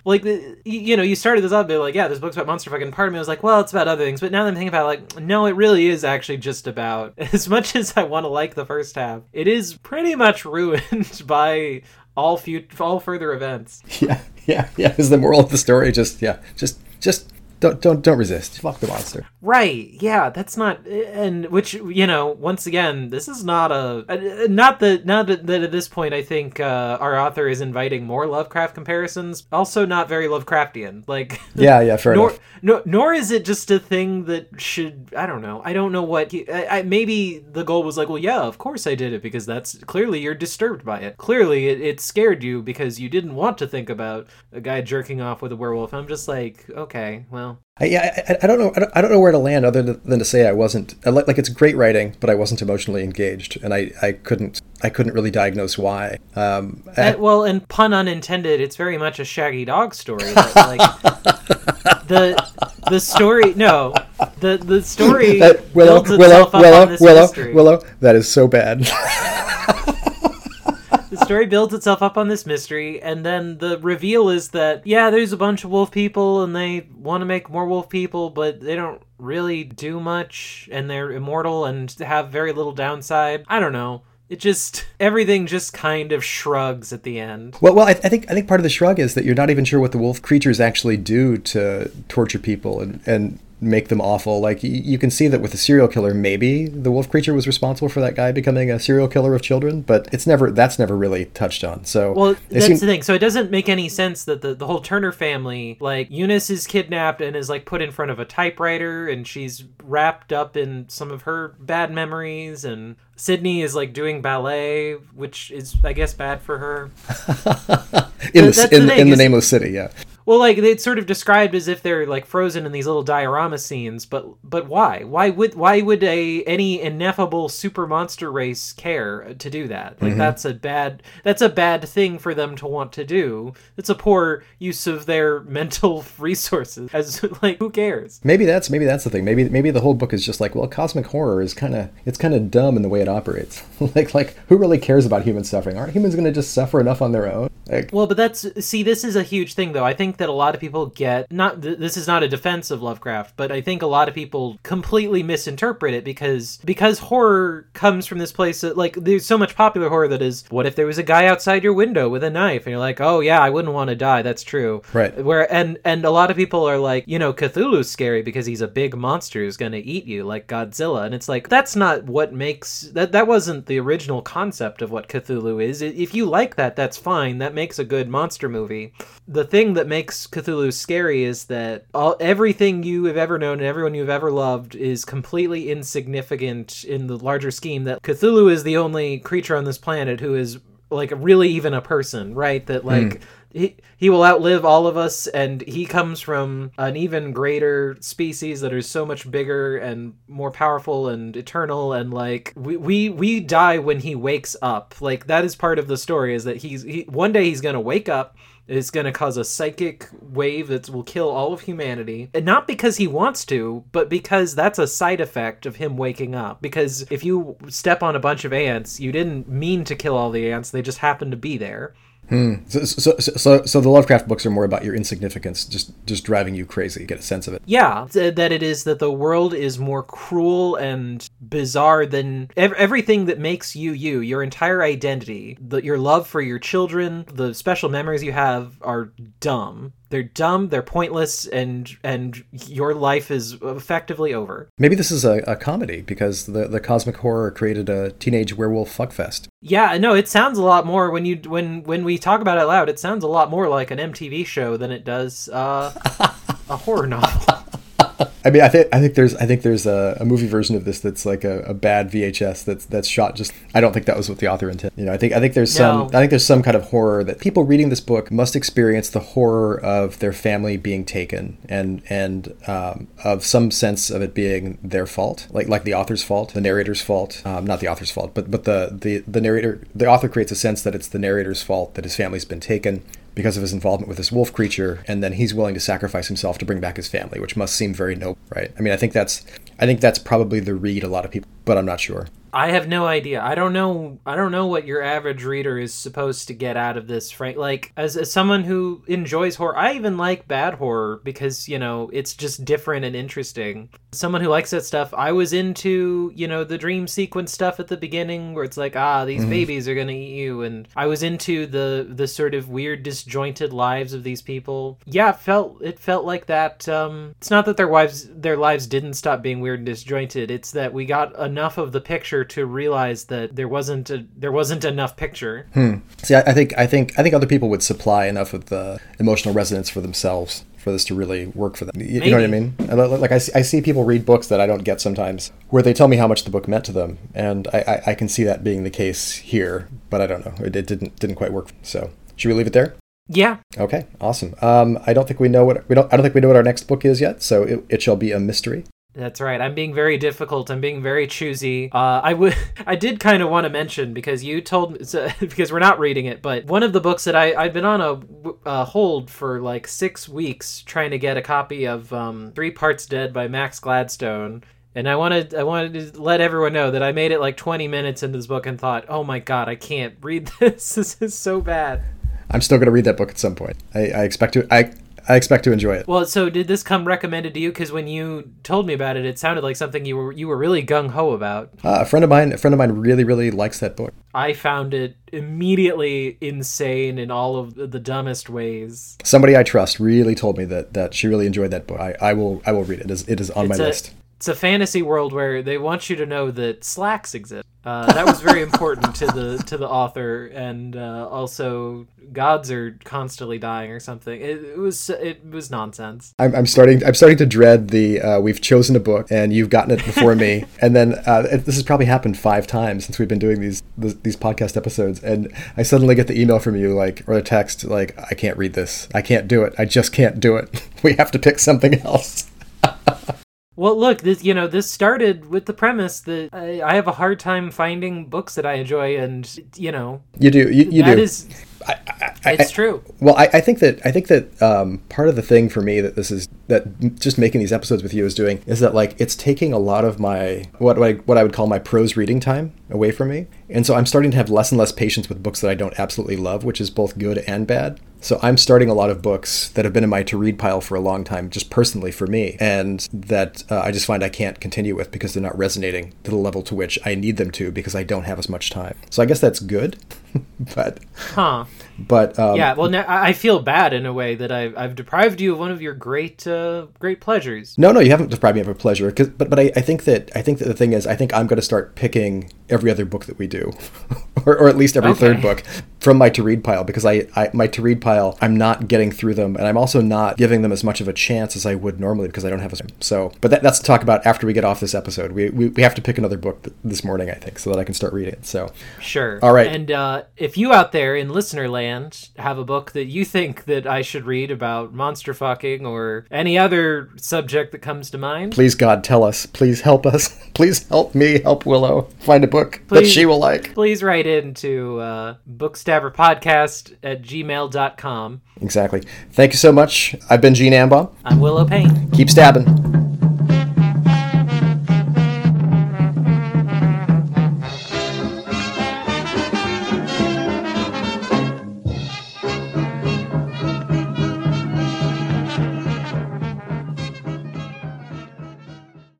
Like you know, you started this up, but like, yeah, this book's about monster fucking. Part of me was like, well, it's about other things, but now that I'm thinking about, it, like, no, it really is actually just about. *laughs* As much as I want to like the first half, it is pretty much *laughs* ruined by all few all further events. *laughs*
Yeah, yeah, yeah. Is the moral of the story just yeah, just just don't don't don't resist. Fuck the monster.
Right. Yeah, that's not and which you know, once again, this is not a not that not that at this point I think uh, our author is inviting more Lovecraft comparisons. Also not very Lovecraftian. Like *laughs*
Yeah, yeah, fair
nor,
enough.
No, nor is it just a thing that should I don't know. I don't know what he, I, I, maybe the goal was like, well, yeah, of course I did it because that's clearly you're disturbed by it. Clearly it, it scared you because you didn't want to think about a guy jerking off with a werewolf. I'm just like, okay, well,
I, yeah, I, I, don't know. I don't, I don't, know where to land other than to say I wasn't like, like it's great writing, but I wasn't emotionally engaged, and I, I couldn't I couldn't really diagnose why. Um,
and, well, and pun unintended, it's very much a Shaggy Dog story. That, like, *laughs* the the story, no, the the story that, Willow, builds
Willow,
itself
Willow,
up on this
Willow,
mystery.
Willow. That is so bad. *laughs*
the story builds itself up on this mystery, and then the reveal is that yeah, there's a bunch of wolf people, and they want to make more wolf people, but they don't really do much, and they're immortal and have very little downside. I don't know. It just everything just kind of shrugs at the end.
Well, well, I, I, think I think part of the shrug is that you're not even sure what the wolf creatures actually do to torture people, and and make them awful. Like you can see that with a serial killer, maybe the wolf creature was responsible for that guy becoming a serial killer of children, but it's never that's never really touched on. So
well, that's seem... the thing. So it doesn't make any sense that the the whole Turner family, like Eunice, is kidnapped and is like put in front of a typewriter, and she's wrapped up in some of her bad memories, and Sydney is like doing ballet, which is I guess bad for her. *laughs*
in the, in, the, in the name of the city, yeah.
Well, like it's sort of described as if they're like frozen in these little diorama scenes, but but why? Why would why would a any ineffable super monster race care to do that? Like mm-hmm. that's a bad that's a bad thing for them to want to do. It's a poor use of their *laughs* mental resources. As like who cares?
Maybe that's maybe that's the thing. Maybe maybe the whole book is just like well, cosmic horror is kind of it's kind of dumb in the way it operates. *laughs* like like who really cares about human suffering? Aren't humans going to just suffer enough on their own? Like,
well, but that's see this is a huge thing though. I think think that a lot of people get not th- this is not a defense of Lovecraft, but I think a lot of people completely misinterpret it because because horror comes from this place that like there's so much popular horror that is what if there was a guy outside your window with a knife and you're like, "Oh yeah, I wouldn't want to die." That's true.
Right.
Where and and a lot of people are like, you know, Cthulhu's scary because he's a big monster who's going to eat you like Godzilla. And it's like that's not what makes that that wasn't the original concept of what Cthulhu is. If you like that, that's fine. That makes a good monster movie. The thing that makes makes Cthulhu scary is that all everything you have ever known and everyone you've ever loved is completely insignificant in the larger scheme. That Cthulhu is the only creature on this planet who is like really even a person, right? That like. Mm. He, he will outlive all of us and he comes from an even greater species that is so much bigger and more powerful and eternal and like we we, we die when he wakes up like that is part of the story is that he's he, one day he's gonna wake up is going to cause a psychic wave that will kill all of humanity. And not because he wants to, but because that's a side effect of him waking up. Because if you step on a bunch of ants, you didn't mean to kill all the ants, they just happened to be there.
Hmm. So, so, so, so the Lovecraft books are more about your insignificance, just just driving you crazy. Get a sense of it.
Yeah, that it is that the world is more cruel and bizarre than ev- everything that makes you you. Your entire identity, the, your love for your children, the special memories you have are dumb they're dumb they're pointless and and your life is effectively over.
Maybe this is a, a comedy because the, the cosmic horror created a teenage werewolf fuckfest.
Yeah no it sounds a lot more when you when when we talk about it loud it sounds a lot more like an mtv show than it does uh, *laughs* a horror novel
I mean, I think I think there's I think there's a, a movie version of this that's like a, a, bad VHS that's that's shot just. I don't think that was what the author intended. You know, I think I think there's some. I think there's some kind of horror that people reading this book must experience the horror of their family being taken and and um, of some sense of it being their fault, like like the author's fault, the narrator's fault, um, not the author's fault, but but the the the narrator the author creates a sense that it's the narrator's fault that his family's been taken because of his involvement with this wolf creature, and then he's willing to sacrifice himself to bring back his family, which must seem very noble, right? I mean, I think that's I think that's probably the read a lot of people, but I'm not sure.
I have no idea. I don't know. I don't know what your average reader is supposed to get out of this. Frank, like as, as someone who enjoys horror, I even like bad horror because you know it's just different and interesting. Someone who likes that stuff, I was into you know the dream sequence stuff at the beginning where it's like ah these mm-hmm. babies are gonna eat you, and I was into the the sort of weird disjointed lives of these people. Yeah, it felt it felt like that. Um, it's not that their wives their lives didn't stop being weird and disjointed. It's that we got enough of the picture to realize that there wasn't a, there wasn't enough picture.
Hmm. See, I, I think I think I think other people would supply enough of the emotional resonance for themselves for this to really work for them. You, you know what I mean? Like I, see, I see people read books that I don't get sometimes, where they tell me how much the book meant to them, and I, I, I can see that being the case here, but I don't know. It, it didn't didn't quite work. So should we leave it there?
Yeah.
Okay. Awesome. Um, I don't think we know what we don't. I don't think we know what our next book is yet. So it, it shall be a mystery.
That's right. I'm being very difficult. I'm being very choosy. Uh, I would, *laughs* I did kind of want to mention because you told me *laughs* so, because we're not reading it, but one of the books that I I've been on a, a hold for like six weeks trying to get a copy of um, Three Parts Dead by Max Gladstone. And I wanted I wanted to let everyone know that I made it like 20 minutes into this book and thought, "Oh my god, I can't read *laughs* this. this is so bad."
I'm still going to read that book at some point. I, I expect to. I I expect to enjoy it.
Well, so did this come recommended to you? Because when you told me about it, it sounded like something you were you were really gung ho about.
Uh, a friend of mine, a friend of mine, really really likes that book.
I found it immediately insane in all of the dumbest ways.
Somebody I trust really told me that that she really enjoyed that book. I, I will I will read it. It is, it is on it's my a, list.
It's a fantasy world where they want you to know that slacks exist. Uh, that was very important to the *laughs* to the author, and uh, also gods are constantly dying or something. It, it was it was nonsense.
I'm, I'm, starting I'm starting to dread the uh, we've chosen a book and you've gotten it before me, *laughs* and then uh, it, this has probably happened five times since we've been doing these these podcast episodes, and I suddenly get the email from you like or a text like I can't read this, I can't do it, I just can't do it. *laughs* we have to pick something else.
Well, look, this you know this started with the premise that I, I, have a hard time finding books that I enjoy, and you know
you do you, you
that
do.
Is, I, I, it's true.
Well, I, think that I think that um, part of the thing for me that this is that just making these episodes with you is doing is that like it's taking a lot of my what what I, what I would call my prose reading time away from me, and so I'm starting to have less and less patience with books that I don't absolutely love, which is both good and bad. So I'm starting a lot of books that have been in my to read pile for a long time, just personally for me, and that uh, I just find I can't continue with because they're not resonating to the level to which I need them to because I don't have as much time. So I guess that's good, *laughs* but
huh.
But um,
yeah, well, now I feel bad in a way that I've, I've deprived you of one of your great uh, great pleasures.
No, no, you haven't deprived me of a pleasure. But but I, I think that I think that the thing is, I think I'm going to start picking every other book that we do, *laughs* or, or at least every okay. third book from my to read pile because I, I my to read pile I'm not getting through them, and I'm also not giving them as much of a chance as I would normally because I don't have a so. But that, that's to talk about after we get off this episode. We, we we have to pick another book this morning, I think, so that I can start reading it. So
sure.
All right.
And uh, if you out there in listener land have a book that you think that I should read about monster fucking or any other subject that comes to mind,
please God tell us. Please help us. *laughs* please help me help Willow find a book please, that she will like.
Please write into uh, bookstabberpodcast at gmail.com.
Exactly. Thank you so much. I've been Gene Ambaum.
I'm Willow Payne.
Keep stabbing.